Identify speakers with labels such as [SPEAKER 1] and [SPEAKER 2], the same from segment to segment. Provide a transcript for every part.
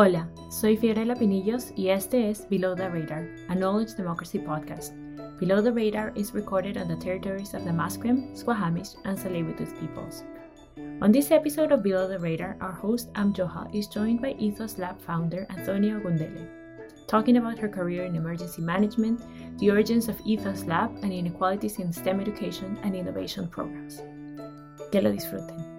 [SPEAKER 1] Hola, soy Fiorella Pinillos y este es Below the Radar, a Knowledge Democracy podcast. Below the Radar is recorded on the territories of the Musqueam, Squamish, and Tsleil-Waututh peoples. On this episode of Below the Radar, our host Am Johal is joined by Ethos Lab founder Antonia Ogundele, talking about her career in emergency management, the origins of Ethos Lab, and inequalities in STEM education and innovation programs. Que lo disfruten.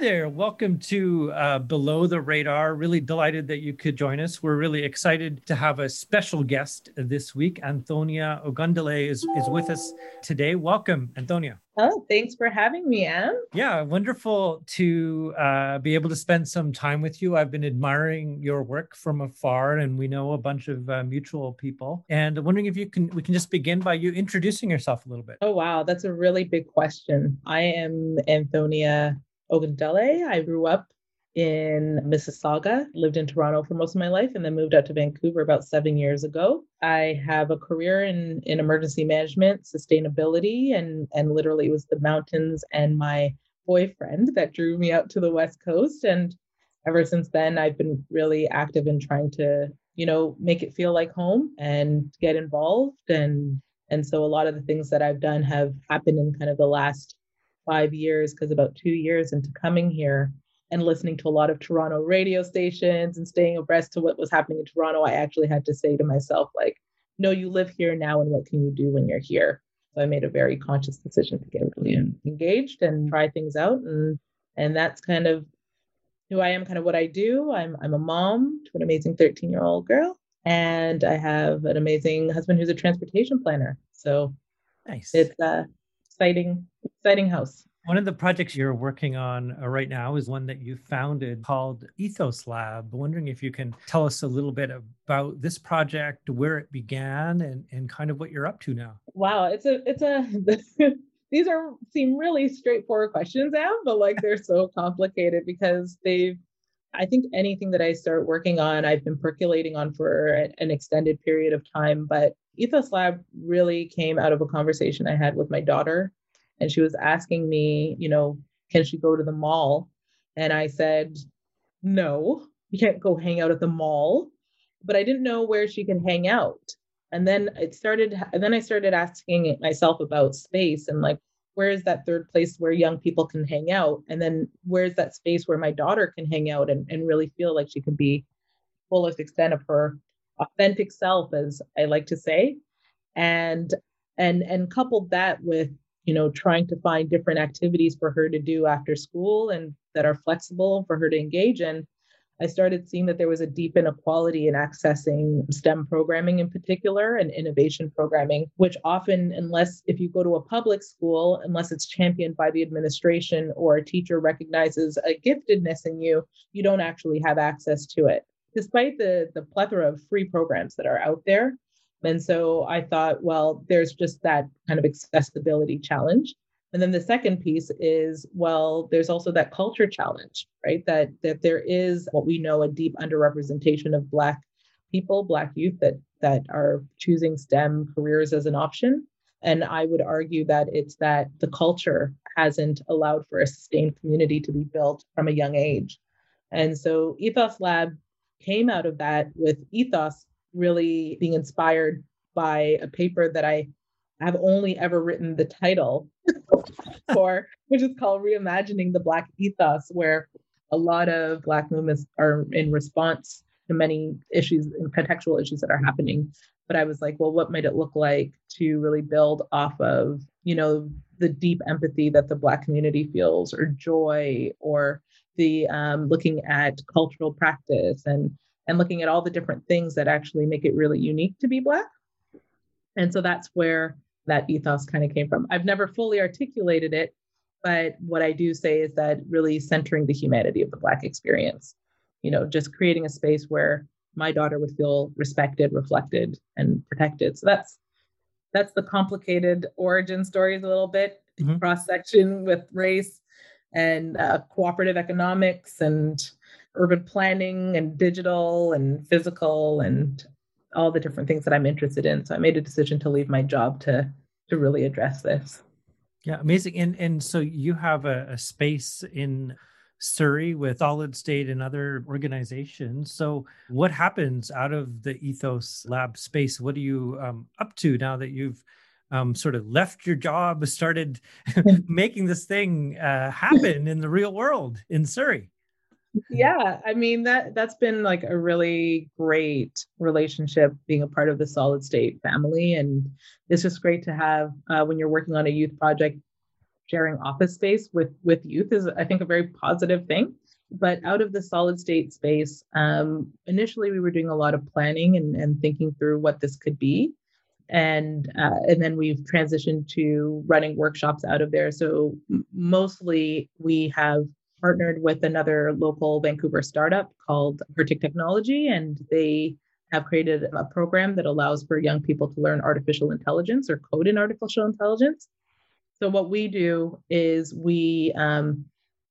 [SPEAKER 2] There. Welcome to uh, Below the Radar. Really delighted that you could join us. We're really excited to have a special guest this week. Antonia Ogundele is, is with us today. Welcome, Antonia.
[SPEAKER 3] Oh, thanks for having me, Am.
[SPEAKER 2] Yeah, wonderful to uh, be able to spend some time with you. I've been admiring your work from afar, and we know a bunch of uh, mutual people. And I'm wondering if you can, we can just begin by you introducing yourself a little bit.
[SPEAKER 3] Oh, wow, that's a really big question. I am Antonia Ogundele. I grew up in Mississauga, lived in Toronto for most of my life, and then moved out to Vancouver about seven years ago. I have a career in, in emergency management, sustainability, and, and literally it was the mountains and my boyfriend that drew me out to the West Coast. And ever since then, I've been really active in trying to, you know, make it feel like home and get involved. And and so a lot of the things that I've done have happened in kind of the last five years because about two years into coming here and listening to a lot of Toronto radio stations and staying abreast to what was happening in Toronto, I actually had to say to myself, like, no, you live here now, and what can you do when you're here? So I made a very conscious decision to get really engaged and try things out, and and that's kind of who I am, kind of what I do. I'm I'm a mom to an amazing 13 year old girl, and I have an amazing husband who's a transportation planner. So
[SPEAKER 2] nice.
[SPEAKER 3] It's a exciting exciting house.
[SPEAKER 2] One of the projects you're working on uh, right now is one that you founded called Ethos Lab. Wondering if you can tell us a little bit about this project, where it began, and, and kind of what you're up to now.
[SPEAKER 3] Wow, it's a it's a these are seem really straightforward questions, Am, but like they're so complicated because they've I think anything that I start working on, I've been percolating on for an extended period of time. But Ethos Lab really came out of a conversation I had with my daughter and she was asking me, you know, can she go to the mall? And I said, no, you can't go hang out at the mall. But I didn't know where she could hang out. And then it started, and then I started asking myself about space and like, where is that third place where young people can hang out? And then where's that space where my daughter can hang out and, and really feel like she can be fullest extent of her authentic self, as I like to say. And and and coupled that with you know, trying to find different activities for her to do after school and that are flexible for her to engage in, I started seeing that there was a deep inequality in accessing STEM programming in particular and innovation programming, which often, unless if you go to a public school, unless it's championed by the administration or a teacher recognizes a giftedness in you, you don't actually have access to it. Despite the, the plethora of free programs that are out there, and so I thought, well, there's just that kind of accessibility challenge. And then the second piece is, well, there's also that culture challenge, right? That that there is what we know a deep underrepresentation of Black people, Black youth that that are choosing STEM careers as an option. And I would argue that it's that the culture hasn't allowed for a sustained community to be built from a young age. And so Ethos Lab came out of that with ethos really being inspired by a paper that I have only ever written the title for, which is called Reimagining the Black Ethos, where a lot of Black movements are in response to many issues and contextual issues that are happening. But I was like, well, what might it look like to really build off of, you know, the deep empathy that the Black community feels, or joy, or the um, looking at cultural practice and and looking at all the different things that actually make it really unique to be Black. And so that's where that ethos kind of came from. I've never fully articulated it, but what I do say is that really centering the humanity of the Black experience, you know, just creating a space where my daughter would feel respected, reflected, and protected. So that's that's the complicated origin stories a little bit, mm-hmm. cross section with race and uh, cooperative economics and urban planning and digital and physical and all the different things that I'm interested in. So I made a decision to leave my job to to really address this.
[SPEAKER 2] Yeah, amazing. And and so you have a, a space in Surrey with Solid State and other organizations. So, what happens out of the Ethos Lab space? What are you um, up to now that you've um, sort of left your job, started making this thing uh, happen in the real world in Surrey?
[SPEAKER 3] yeah i mean that that's been like a really great relationship being a part of the solid state family. And it's just great to have uh, when you're working on a youth project sharing office space with with youth is i think a very positive thing. But out of the solid state space um, initially we were doing a lot of planning and, and thinking through what this could be and uh, and then we've transitioned to running workshops out of there so mostly we have partnered with another local Vancouver startup called Vertic Technology, and they have created a program that allows for young people to learn artificial intelligence or code in artificial intelligence. So what we do is we um,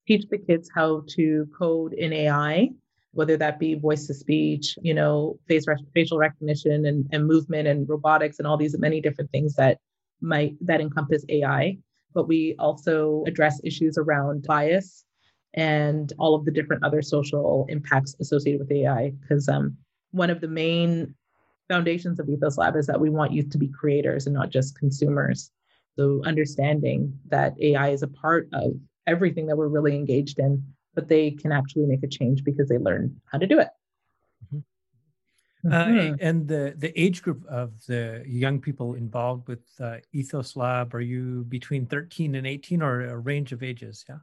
[SPEAKER 3] teach the kids how to code in AI, whether that be voice to speech, you know, face facial recognition and, and movement and robotics and all these many different things that might that encompass AI. But we also address issues around bias and all of the different other social impacts associated with AI. Because um, one of the main foundations of Ethos Lab is that we want youth to be creators and not just consumers. So understanding that AI is a part of everything that we're really engaged in, but they can actually make a change because they learn how to do it.
[SPEAKER 2] Mm-hmm. Mm-hmm. Uh, and the the age group of the young people involved with uh, Ethos Lab are you between 13 and 18 or a range of ages? Yeah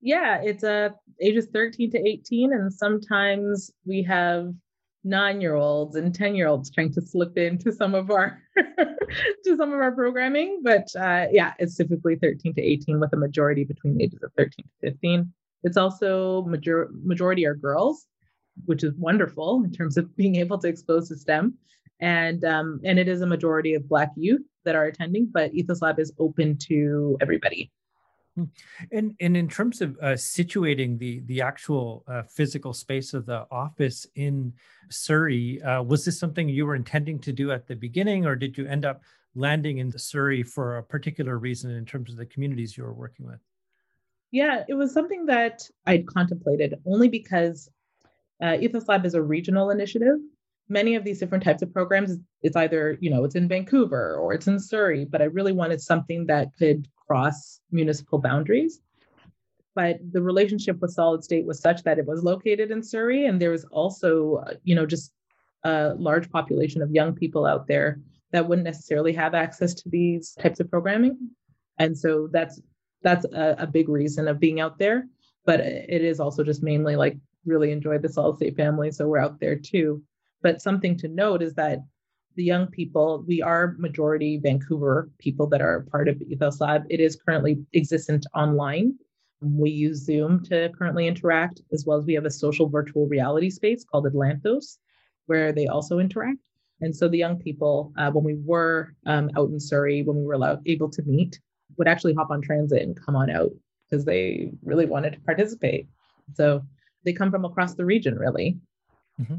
[SPEAKER 3] yeah, it's uh, ages 13 to 18. And sometimes we have nine year olds and 10 year olds trying to slip into some of our to some of our programming but uh, yeah it's typically 13 to 18 with a majority between the ages of 13 to 15 it's also major- majority are girls which is wonderful in terms of being able to expose to stem and um, and it is a majority of black youth that are attending but ethos lab is open to everybody
[SPEAKER 2] Hmm. And and in terms of uh, situating the the actual uh, physical space of the office in Surrey, uh, was this something you were intending to do at the beginning, or did you end up landing in Surrey for a particular reason in terms of the communities you were working with?
[SPEAKER 3] Yeah, it was something that I'd contemplated only because uh, Ethos Lab is a regional initiative. Many of these different types of programs, it's either you know it's in Vancouver or it's in Surrey, but I really wanted something that could cross municipal boundaries. But the relationship with Solid State was such that it was located in Surrey, and there was also, you know, just a large population of young people out there that wouldn't necessarily have access to these types of programming, and so that's that's a, a big reason of being out there. But it is also just mainly like really enjoy the Solid State family, so we're out there too. But something to note is that the young people, we are majority Vancouver people that are part of Ethos Lab. It is currently existent online. We use Zoom to currently interact, as well as we have a social virtual reality space called Atlanthos, where they also interact. And so the young people, uh, when we were um, out in Surrey, when we were allowed, able to meet, would actually hop on transit and come on out because they really wanted to participate. So they come from across the region, really. Mm-hmm.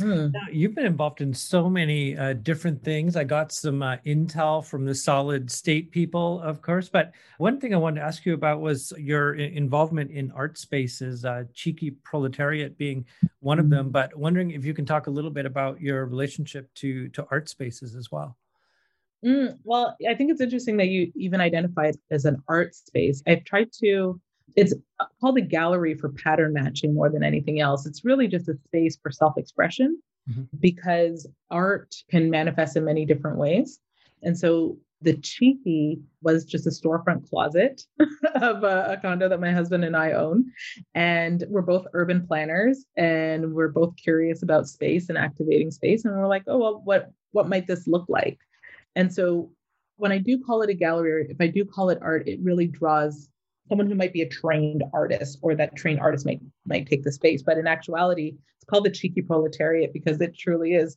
[SPEAKER 2] Hmm. Now, you've been involved in so many uh, different things. I got some uh, intel from the solid state people, of course. But one thing I wanted to ask you about was your involvement in art spaces, uh, Cheeky Proletariat being one of them. Hmm. But wondering if you can talk a little bit about your relationship to to art spaces as well.
[SPEAKER 3] Mm, well, I think it's interesting that you even identify it as an art space. I've tried to it's called a gallery for pattern matching more than anything else. It's really just a space for self expression mm-hmm. because art can manifest in many different ways. And so the cheeky was just a storefront closet of a, a, condo that my husband and I own. And we're both urban planners and we're both curious about space and activating space. And we're like, oh, well, what, what might this look like? And so when I do call it a gallery, or if I do call it art, it really draws someone who might be a trained artist or that trained artist might might take the space. But in actuality it's called the cheeky proletariat because it truly is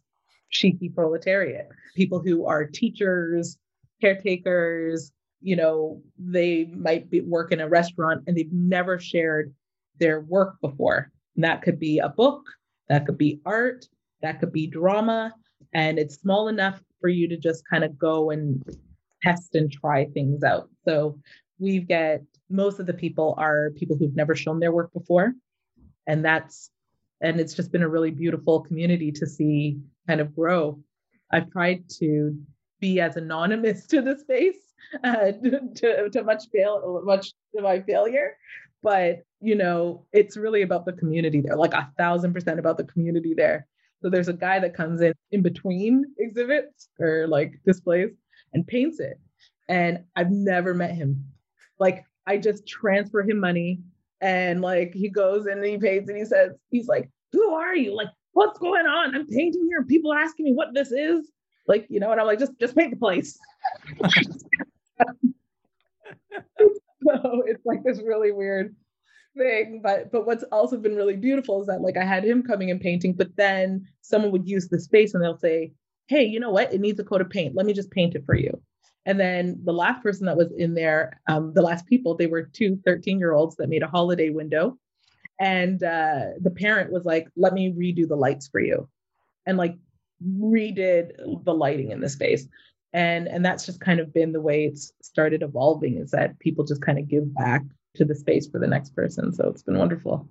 [SPEAKER 3] cheeky proletariat. People who are teachers caretakers you know they might be work in a restaurant and they've never shared their work before. And that could be a book that could be art that could be drama and it's small enough for you to just kind of go and test and try things out so we get most of the people are people who've never shown their work before. And that's, and it's just been a really beautiful community to see kind of grow. I've tried to be as anonymous to the space uh, to, to much fail, much to my failure. But, you know, it's really about the community there, like a thousand percent about the community there. So there's a guy that comes in in between exhibits or like displays and paints it. And I've never met him. Like I just transfer him money and like he goes and he paints and he says, he's like, who are you? Like, what's going on? I'm painting here people asking me what this is. Like, you know, and I'm like, just just paint the place. so it's like this really weird thing but but what's also been really beautiful is that like i had him coming and painting but then someone would use the space and they'll say hey you know what? It needs a coat of paint. Let me just paint it for you. And then the last person that was in there um, the last people they were two 13 year olds that made a holiday window. And uh, the parent was like let me redo the lights for you. And like redid the lighting in the space. And and that's just kind of been the way it's started evolving is that people just kind of give back to the space for the next person. So it's been wonderful.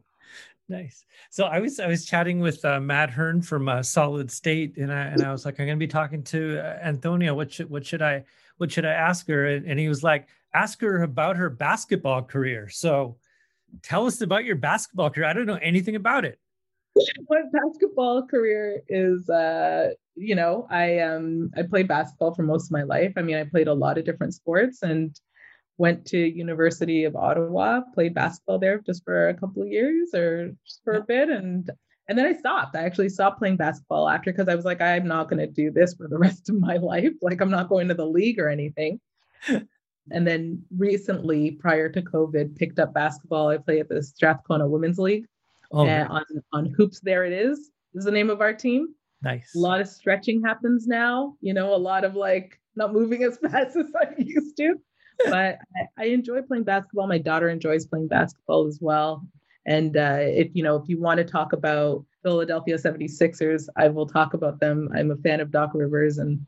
[SPEAKER 2] Nice. So I was I was chatting with uh, Matt Hearn from uh, Solid State, and I and I was like, I'm going to be talking to uh, Antonia. What should what should I what should I ask her? And, and he was like, ask her about her basketball career. So tell us about your basketball career. I don't know anything about it.
[SPEAKER 3] My basketball career is, uh, you know, I um I played basketball for most of my life. I mean, I played a lot of different sports, and went to University of Ottawa, played basketball there just for a couple of years or just for a bit and and then I stopped. I actually stopped playing basketball after because I was like I'm not going to do this for the rest of my life. Like I'm not going to the league or anything. and then recently prior to COVID picked up basketball. I play at the Strathcona Women's League. Oh, and on on hoops there it is. Is the name of our team.
[SPEAKER 2] Nice.
[SPEAKER 3] A lot of stretching happens now, you know, a lot of like not moving as fast as I used to but I, I, enjoy playing basketball. My daughter enjoys playing basketball as well. And uh, if you know, if you want to talk about Philadelphia 76ers, I will talk about them. I'm a fan of Doc Rivers, and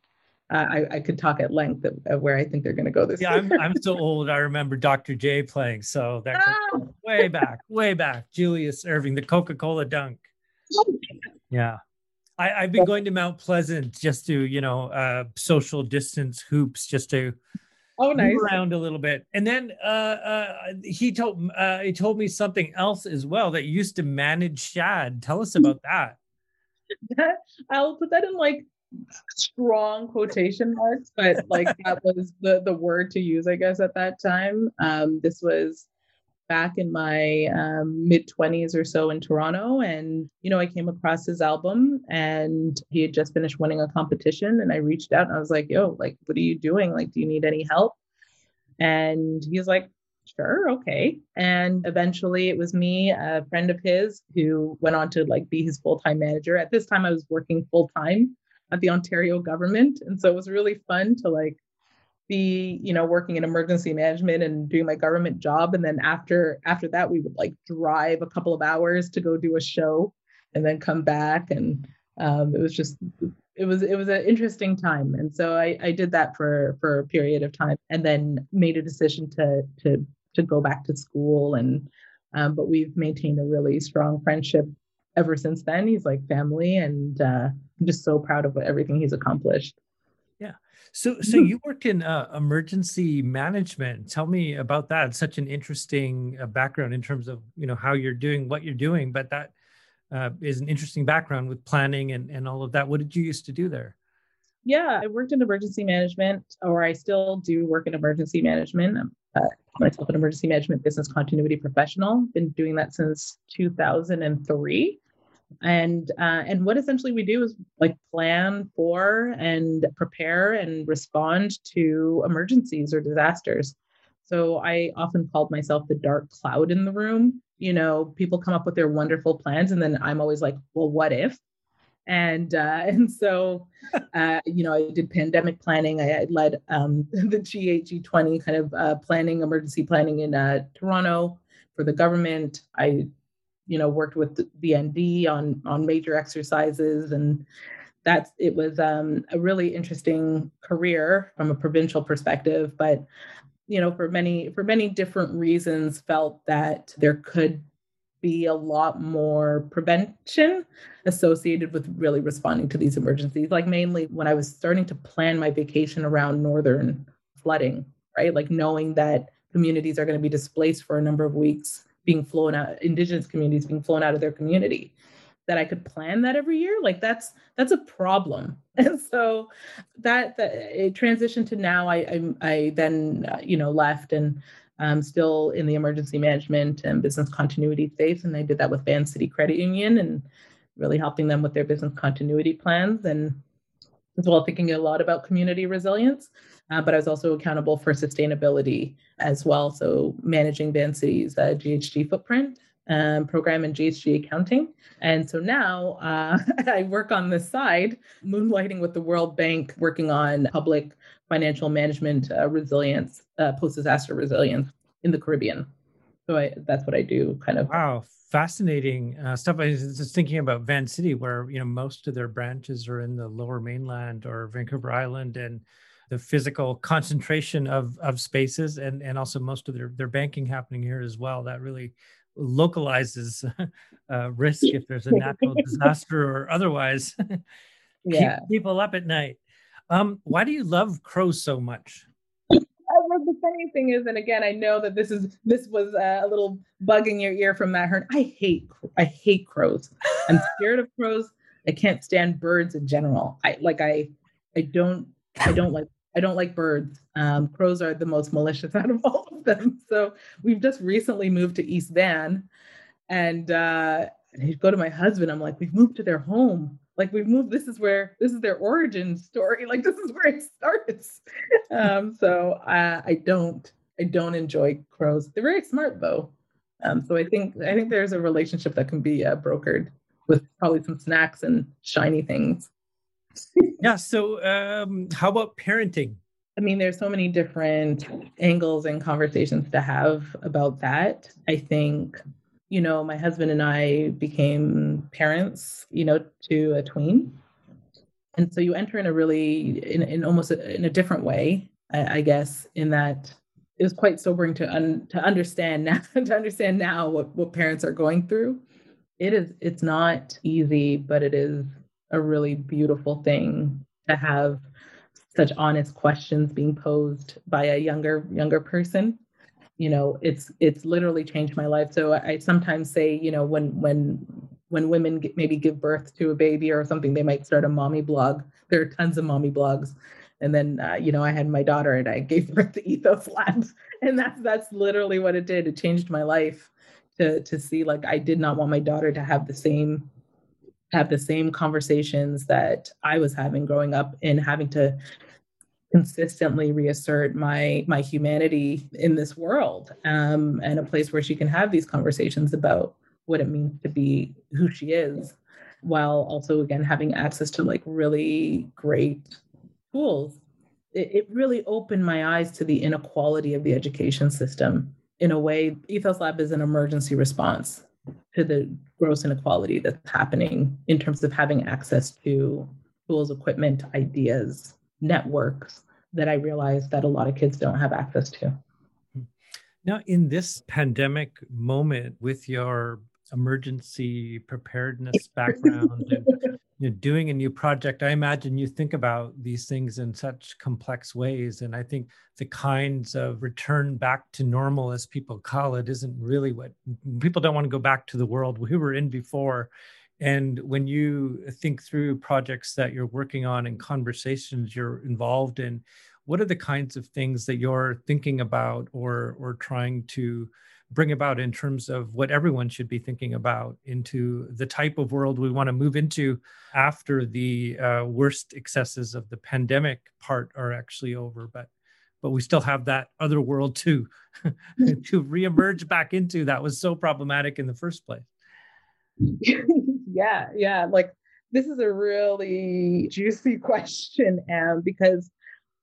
[SPEAKER 3] I, I, could talk at length of, of where I think they're going to go this
[SPEAKER 2] yeah,
[SPEAKER 3] year.
[SPEAKER 2] I'm, I'm so old. I remember Dr. J playing. So that ah! way back, way back. Julius Erving, the Coca Cola dunk. Yeah. I, have been going to Mount Pleasant just to, you know, uh, social distance hoops, just to
[SPEAKER 3] Oh, nice.
[SPEAKER 2] around a little bit, and then uh, uh, he told uh, he told me something else as well that used to manage Shad. Tell us about that.
[SPEAKER 3] I'll put that in like strong quotation marks, but like that was the the word to use, I guess, at that time. Um, this was back in my um, mid 20s or so in Toronto. And, you know, I came across his album and he had just finished winning a competition. And I reached out and I was like, yo, like, what are you doing? Like, do you need any help? And he's like, sure, okay. And eventually it was me, a friend of his, who went on to like be his full time manager. At this time, I was working full time at the Ontario government. And so it was really fun to like be you know working in emergency management and doing my government job. And then after after that we would like drive a couple of hours to go do a show and then come back. And um, it was just it was it was an interesting time. And so I, I did that for for a period of time and then made a decision to to to go back to school. And um, but we've maintained a really strong friendship ever since then. He's like family and uh, i'm just so proud of everything he's accomplished
[SPEAKER 2] so, so you worked in uh, emergency management. Tell me about that. It's such an interesting uh, background in terms of you know how you're doing what you're doing, but that uh, is an interesting background with planning and and all of that. What did you used to do there?
[SPEAKER 3] Yeah, I worked in emergency management, or I still do work in emergency management. I'm uh, myself an emergency management business continuity professional. Been doing that since 2003 and uh, and what essentially we do is like plan for and prepare and respond to emergencies or disasters. So i often called myself the dark cloud in the room. You know people come up with their wonderful plans and then i'm always like well what if? And uh, and so uh, you know i did pandemic planning. I, I led um, the g8 g20 kind of uh, planning emergency planning in uh, toronto for the government. I you know worked with the ND on on major exercises and that's it was um, a really interesting career from a provincial perspective but you know, for many for many different reasons, felt that there could be a lot more prevention associated with really responding to these emergencies. Like mainly when I was starting to plan my vacation around northern flooding, right? Like knowing that communities are going to be displaced for a number of weeks, being flown out, indigenous communities being flown out of their community. That I could plan that every year, like that's that's a problem. And so that that it transitioned to now. I I, I then uh, you know left and um, still in the emergency management and business continuity space. And I did that with Vancity Credit Union and really helping them with their business continuity plans and as well thinking a lot about community resilience. Uh, but I was also accountable for sustainability as well. So managing Vancity's uh, GHG footprint um, program and GHG accounting. And so now uh, I work on this side, moonlighting with the World Bank, working on public financial management uh, resilience, uh, post disaster resilience in the Caribbean. So I, that's what I do, kind of.
[SPEAKER 2] Wow, fascinating uh, stuff. I was just thinking about Vancity, where you know most of their branches are in the Lower Mainland or Vancouver Island, and the physical concentration of of spaces, and and also most of their their banking happening here as well. That really localizes uh, risk if there's a natural disaster or otherwise.
[SPEAKER 3] yeah.
[SPEAKER 2] Keep people up at night. Um, why do you love crows so much?
[SPEAKER 3] Funny thing is, and again, I know that this is this was uh, a little bug in your ear from Matt Hearn. I hate I hate crows. I'm scared of crows. I can't stand birds in general. I like I I don't I don't like I don't like birds. Um, crows are the most malicious out of all of them. So we've just recently moved to East Van, and uh, and I go to my husband. I'm like, we've moved to their home like we've moved this is where this is their origin story like this is where it starts. Um, so uh, i don't i don't enjoy crows they're very smart though. Um, so i think i think there's a relationship that can be uh, brokered with probably some snacks and shiny things.
[SPEAKER 2] Yeah so um, how about parenting?
[SPEAKER 3] I mean, there's so many different angles and conversations to have about that. I think you know, my husband and I became parents, you know, to a tween. And so you enter in a really, in, in almost a, in a different way, I, I, guess, in that it was quite sobering to un, to understand now, to understand now what, what parents are going through. It is, it's not easy, but it is a really beautiful thing to have such honest questions being posed by a younger younger person you know it's it's literally changed my life. So i sometimes say you know when when when women maybe give birth to a baby or something they might start a mommy blog. There are tons of mommy blogs. And then uh, you know i had my daughter and i gave birth to ethos labs and that's that's literally what it did. It changed my life to to see like i did not want my daughter to have the same have the same conversations that i was having growing up and having to consistently reassert my my humanity in this world um, and a place where she can have these conversations about what it means to be who she is while also again having access to like really great tools. It, it really opened my eyes to the inequality of the education system in a way ethos lab is an emergency response to the gross inequality that's happening in terms of having access to tools equipment ideas networks that I realized that a lot of kids don't have access to.
[SPEAKER 2] Now, in this pandemic moment, with your emergency preparedness background and you know, doing a new project, I imagine you think about these things in such complex ways. And I think the kinds of return back to normal, as people call it, isn't really what people don't want to go back to the world we were in before. And when you think through projects that you're working on and conversations you're involved in, what are the kinds of things that you're thinking about or or trying to bring about in terms of what everyone should be thinking about into the type of world we want to move into after the uh, worst excesses of the pandemic part are actually over? But but we still have that other world to to reemerge back into that was so problematic in the first place
[SPEAKER 3] yeah, yeah. Like this is a really juicy question, Am, because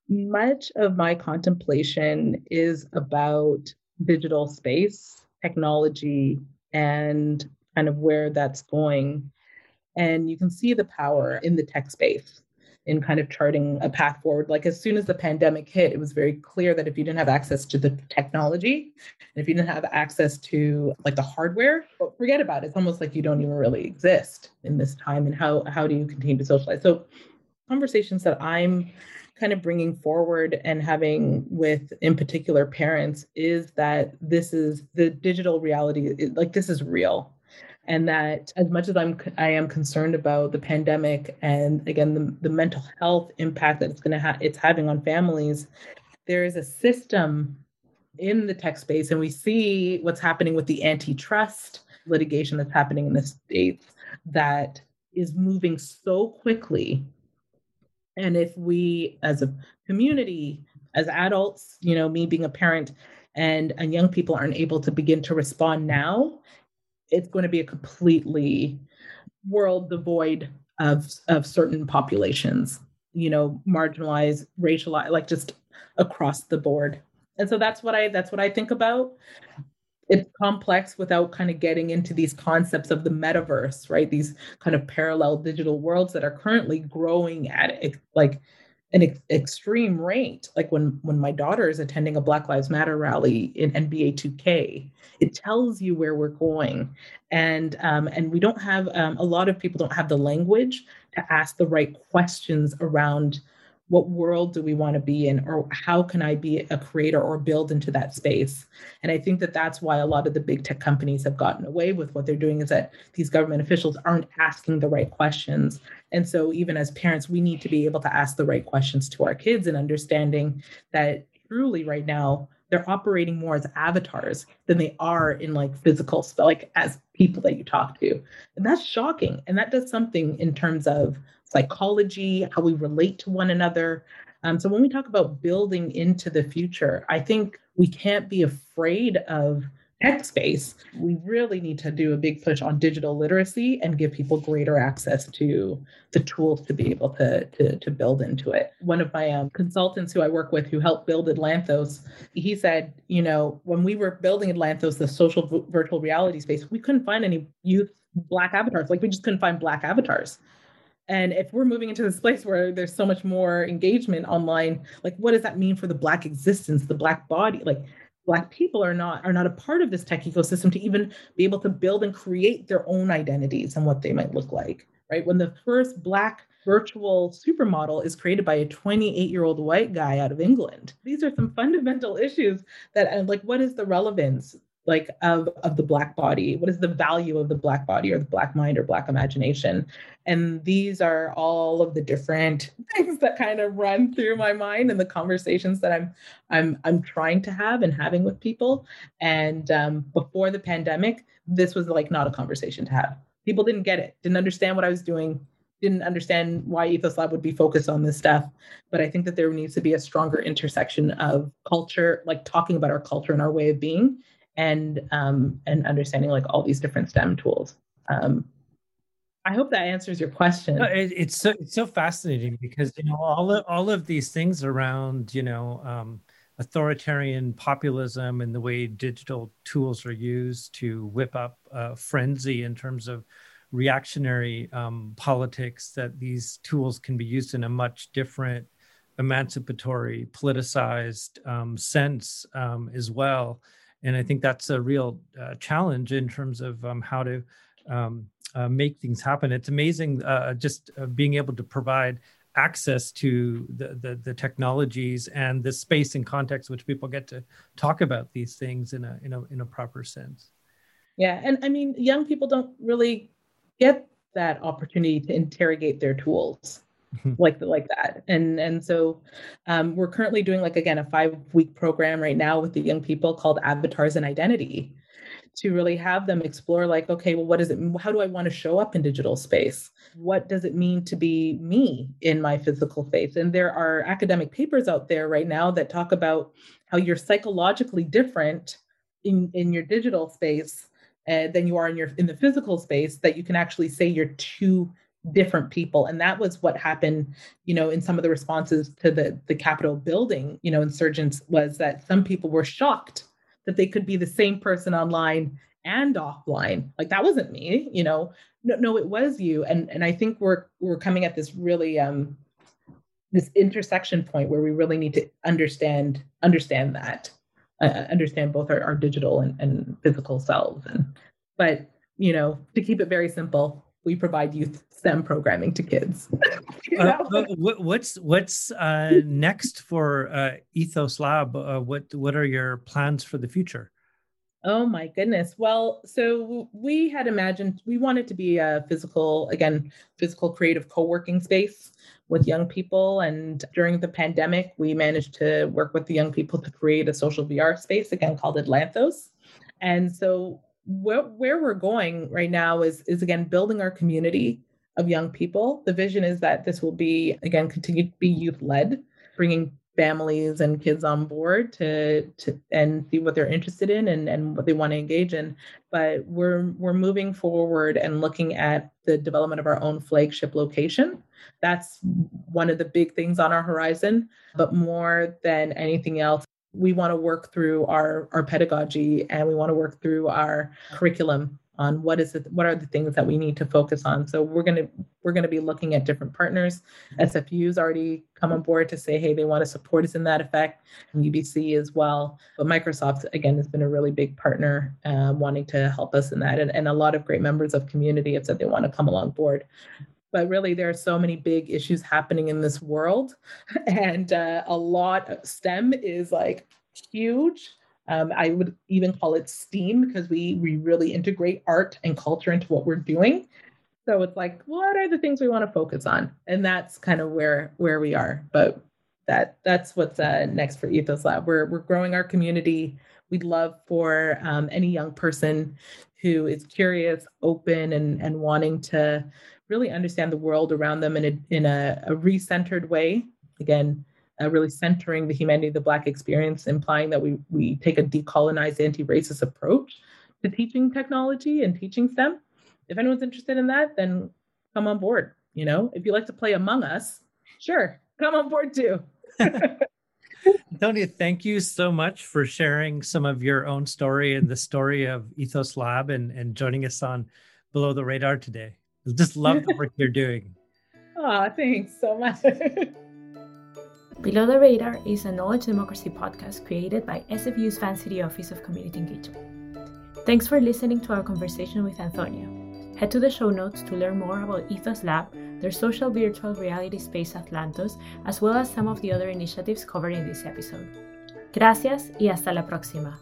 [SPEAKER 3] much of my contemplation is about digital space, technology, and kind of where that's going. And you can see the power in the tech space. In kind of charting a path forward. Like as soon as the pandemic hit, it was very clear that if you didn't have access to the technology and if you didn't have access to like the hardware, forget about it. It's almost like you don't even really exist in this time. And how how do you continue to socialize? So conversations that I'm kind of bringing forward and having with in particular parents is that this is the digital reality like this is real and that as much as I'm I am concerned about the pandemic and again the, the mental health impact that it's going to have it's having on families, there is a system in the tech space, and we see what's happening with the antitrust litigation that's happening in the states that is moving so quickly. And if we, as a community, as adults, you know, me being a parent, and and young people aren't able to begin to respond now it's going to be a completely world devoid of of certain populations you know marginalized racialized like just across the board. And so that's what i that's what i think about. It's complex without kind of getting into these concepts of the metaverse right? These kind of parallel digital worlds that are currently growing at like an ex- extreme rate like when when my daughter is attending a black lives matter rally in nba 2k it tells you where we're going. And um, and we don't have um, a lot of people don't have the language to ask the right questions around what world do we want to be in or how can i be a creator or build into that space? And i think that that's why a lot of the big tech companies have gotten away with what they're doing is that these government officials aren't asking the right questions. And so even as parents we need to be able to ask the right questions to our kids and understanding that truly right now they're operating more as avatars than they are in like physical like as people that you talk to. And that's shocking. And that does something in terms of psychology, how we relate to one another. Um, so when we talk about building into the future, I think we can't be afraid of tech space. We really need to do a big push on digital literacy and give people greater access to the tools to be able to, to, to build into it. One of my um, consultants who I work with who helped build Atlanthos, he said, you know, when we were building Atlanthos, the social v- virtual reality space, we couldn't find any youth black avatars. Like we just couldn't find black avatars. And if we're moving into this place where there's so much more engagement online, like what does that mean for the black existence, the black body? Like black people are not are not a part of this tech ecosystem to even be able to build and create their own identities and what they might look like. Right. When the first black virtual supermodel is created by a 28 year old white guy out of England. These are some fundamental issues that, like, what is the relevance like of of the black body. What is the value of the black body or the black mind or black imagination? And these are all of the different things that kind of run through my mind and the conversations that i'm i'm i'm trying to have and having with people. And um, before the pandemic this was like not a conversation to have. People didn't get it didn't understand what i was doing didn't understand why ethos lab would be focused on this stuff. But i think that there needs to be a stronger intersection of culture like talking about our culture and our way of being and um, and understanding like all these different STEM tools. Um, I hope that answers your question.
[SPEAKER 2] It, it's so it's so fascinating because you know all of, all of these things around you know um, authoritarian populism and the way digital tools are used to whip up a frenzy in terms of reactionary um, politics that these tools can be used in a much different emancipatory politicized um, sense um, as well and I think that's a real uh, challenge in terms of um, how to um, uh, make things happen. It's amazing uh, just uh, being able to provide access to the, the, the technologies and the space and context which people get to talk about these things in a in a in a proper sense.
[SPEAKER 3] Yeah, and I mean, young people don't really get that opportunity to interrogate their tools. Like like that. And and so um, we're currently doing like again a five week program right now with the young people called avatars and identity to really have them explore like okay well what is it how do i want to show up in digital space? What does it mean to be me in my physical space? And there are academic papers out there right now that talk about how you're psychologically different in in your digital space uh, than you are in your in the physical space that you can actually say you're two different people. And that was what happened you know in some of the responses to the the capitol building you know insurgents was that some people were shocked that they could be the same person online and offline. Like that wasn't me you know. No no it was you. And and i think we're we're coming at this really um this intersection point where we really need to understand understand that uh, understand both our, our digital and, and physical selves. And but you know to keep it very simple we provide youth STEM programming to kids.
[SPEAKER 2] uh, what's what's uh, next for uh, Ethos Lab? Uh, what what are your plans for the future?
[SPEAKER 3] Oh my goodness. Well, so we had imagined we wanted to be a physical, again, physical creative co-working space with young people. And during the pandemic, we managed to work with the young people to create a social VR space, again called Atlanthos. And so where, where we're going right now is is again building our community of young people. The vision is that this will be again continue to be youth led, bringing families and kids on board to to and see what they're interested in and, and what they want to engage in. But we're we're moving forward and looking at the development of our own flagship location. That's one of the big things on our horizon. But more than anything else, we want to work through our our pedagogy and we want to work through our curriculum on what is it what are the things that we need to focus on. So we're going to we're going to be looking at different partners. Sfu's already come on board to say hey they want to support us in that effect. And ubc as well. But microsoft again has been a really big partner uh, wanting to help us in that. And, and a lot of great members of community have said they want to come along board but really there are so many big issues happening in this world and uh, a lot of stem is like huge. Um, i would even call it steam because we we really integrate art and culture into what we're doing. So it's like what are the things we want to focus on? And that's kind of where where we are. But that that's what's uh, next for ethos lab. We're, we're growing our community. We'd love for um, any young person who is curious open and and wanting to really understand the world around them in a, in a, a recentered way. Again, uh, really centering the humanity of the Black experience, implying that we, we take a decolonized anti racist approach to teaching technology and teaching STEM. If anyone's interested in that, then come on board. You know, if you like to play Among Us, sure, come on board too.
[SPEAKER 2] Tony, thank you so much for sharing some of your own story and the story of Ethos Lab and, and joining us on Below the Radar today just love the work you're doing.
[SPEAKER 3] Oh, thanks so much.
[SPEAKER 1] Below the Radar is a knowledge democracy podcast created by SFU's Vancity Office of Community Engagement. Thanks for listening to our conversation with Antonio. Head to the show notes to learn more about Ethos Lab, their social virtual reality space Atlanthos, as well as some of the other initiatives covered in this episode. Gracias y hasta la próxima.